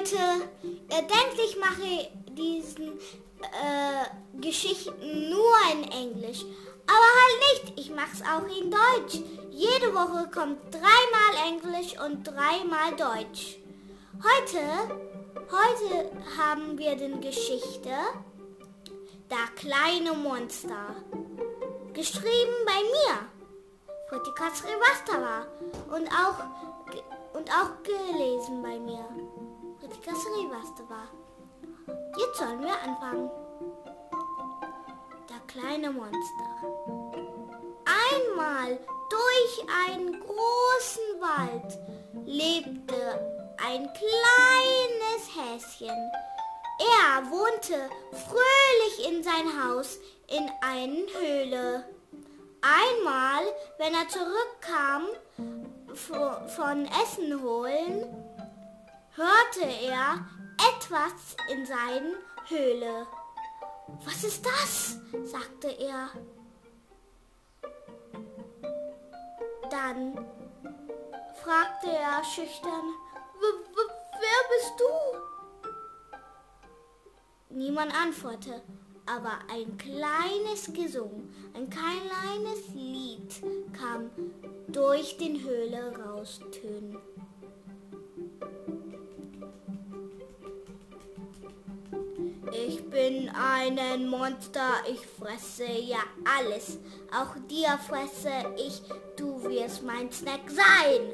Leute, ihr denkt, ich mache diesen äh, Geschichten nur in Englisch. Aber halt nicht, ich mache es auch in Deutsch. Jede Woche kommt dreimal Englisch und dreimal Deutsch. Heute, heute haben wir die Geschichte Der kleine Monster. Geschrieben bei mir, Frutika Srivastava. Und auch, und auch gelesen bei mir, Frutika Srivastava. Jetzt sollen wir anfangen. Der kleine Monster. Einmal durch einen großen Wald lebte ein kleines Häschen. Er wohnte fröhlich in sein Haus in einer Höhle. Einmal, wenn er zurückkam von Essen holen, hörte er etwas in seiner Höhle. Was ist das? sagte er. Dann fragte er schüchtern, wer bist du? Niemand antwortete, aber ein kleines Gesung, ein kleines Lied kam durch den Höhle raustönen. Bin ein Monster, ich fresse ja alles. Auch dir fresse ich, du wirst mein Snack sein.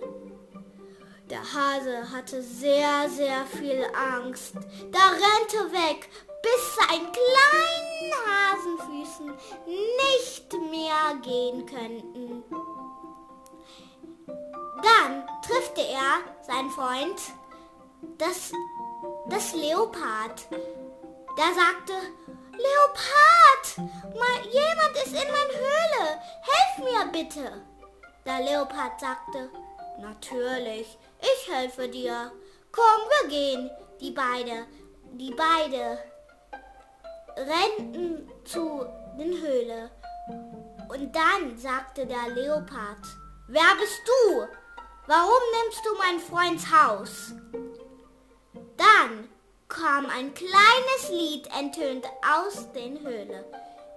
Der Hase hatte sehr, sehr viel Angst. Da rannte weg, bis seine kleinen Hasenfüßen nicht mehr gehen könnten. Dann triffte er seinen Freund, das, das Leopard. Der sagte, Leopard, mal, jemand ist in meiner Höhle, helf mir bitte. Der Leopard sagte, natürlich, ich helfe dir. Komm, wir gehen. Die beide, die beide rennten zu den Höhle. Und dann sagte der Leopard, wer bist du? Warum nimmst du mein Freunds Haus? Dann kam ein kleines Lied entönt aus den Höhle.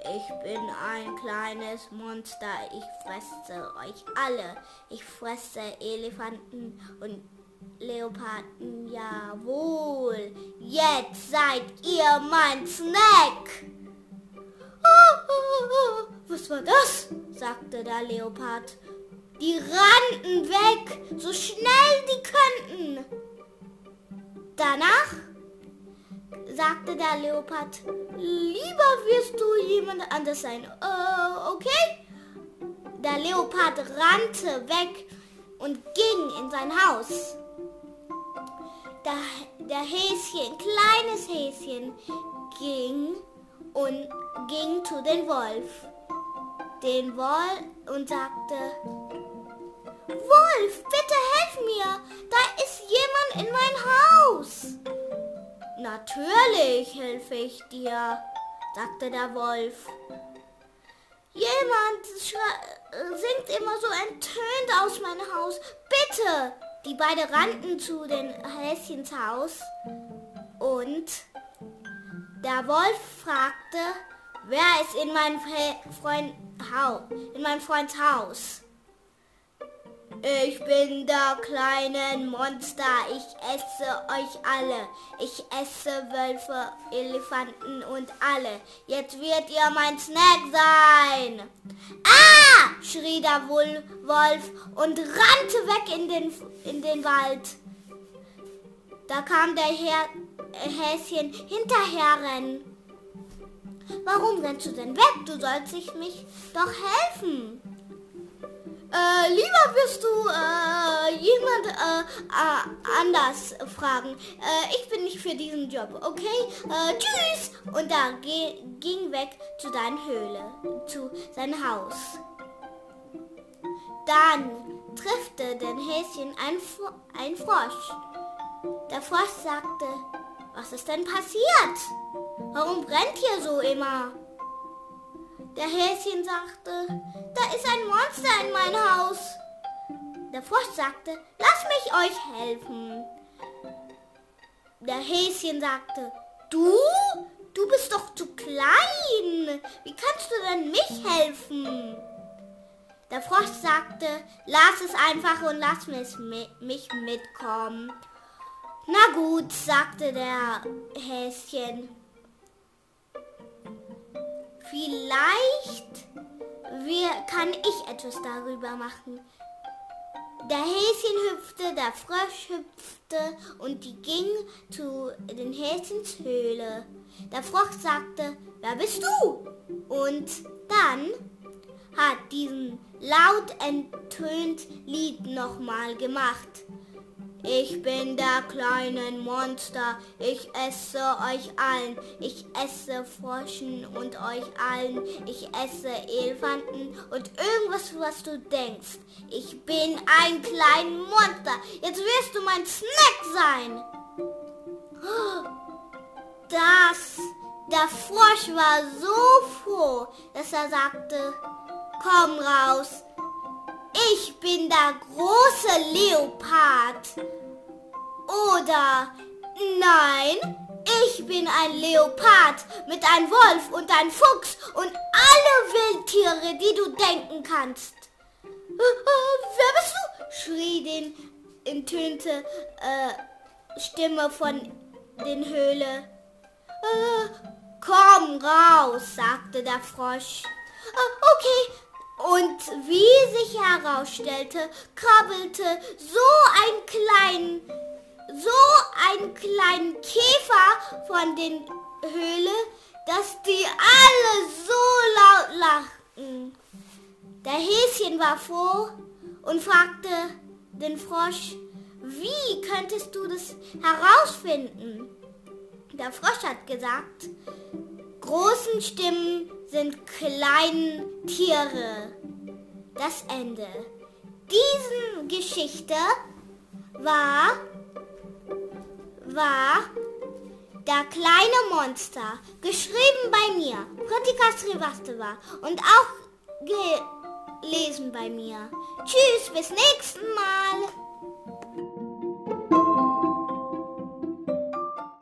Ich bin ein kleines Monster, ich fresse euch alle. Ich fresse Elefanten und Leoparden, jawohl. Jetzt seid ihr mein Snack. was war das? sagte der Leopard. Die rannten weg, so schnell die könnten. Danach sagte der Leopard, lieber wirst du jemand anders sein. Äh, okay? Der Leopard rannte weg und ging in sein Haus. Der, der Häschen, kleines Häschen, ging und ging zu den Wolf. Den Wolf und sagte, Wolf, bitte helf mir, da ist jemand in mein Haus. Natürlich helfe ich dir, sagte der Wolf. Jemand singt immer so entönt aus meinem Haus. Bitte! Die beiden rannten zu den Häschens Haus und der Wolf fragte, wer ist in meinem Freund in meinem Freunds Haus? Ich bin der kleine Monster. Ich esse euch alle. Ich esse Wölfe, Elefanten und alle. Jetzt wird ihr mein Snack sein. Ah! schrie der Wolf und rannte weg in den, in den Wald. Da kam der Herr, äh, Häschen hinterher rennen. Warum rennst du denn weg? Du sollst mich doch helfen. Äh, lieber wirst du äh, jemand äh, äh, anders fragen. Äh, ich bin nicht für diesen Job, okay? Äh, tschüss! Und da ging weg zu deiner Höhle, zu seinem Haus. Dann triffte den Häschen ein, ein Frosch. Der Frosch sagte, was ist denn passiert? Warum brennt hier so immer? Der Häschen sagte, da ist ein Monster in mein Haus. Der Frosch sagte, lass mich euch helfen. der Häschen sagte, du? Du bist doch zu klein. Wie kannst du denn mich helfen? Der Frosch sagte, lass es einfach und lass mich mitkommen. Na gut, sagte der Häschen. Vielleicht wir, kann ich etwas darüber machen. Der Häschen hüpfte, der Frosch hüpfte und die gingen zu den Häschens Höhle. Der Frosch sagte, wer bist du? Und dann hat diesen laut entönt Lied nochmal gemacht. Ich bin der kleine Monster, ich esse euch allen, ich esse Froschen und euch allen, ich esse Elefanten und irgendwas, was du denkst. Ich bin ein kleines Monster, jetzt wirst du mein Snack sein. Das, der Frosch war so froh, dass er sagte, komm raus, ich bin der große Leopard. Oder nein, ich bin ein Leopard mit einem Wolf und einem Fuchs und alle Wildtiere, die du denken kannst. Äh, äh, wer bist du? schrie den enttönte äh, Stimme von den Höhle. Äh, komm raus, sagte der Frosch. Äh, okay, und wie sich herausstellte, krabbelte so ein kleinen, so ein kleinen Käfer von den Höhle, dass die alle so laut lachten. Der Häschen war froh und fragte den Frosch, wie könntest du das herausfinden? Der Frosch hat gesagt, großen Stimmen sind kleine Tiere. Das Ende. Diese Geschichte war, war der kleine Monster, geschrieben bei mir, Pratika Srivastava und auch gelesen bei mir. Tschüss, bis nächsten Mal.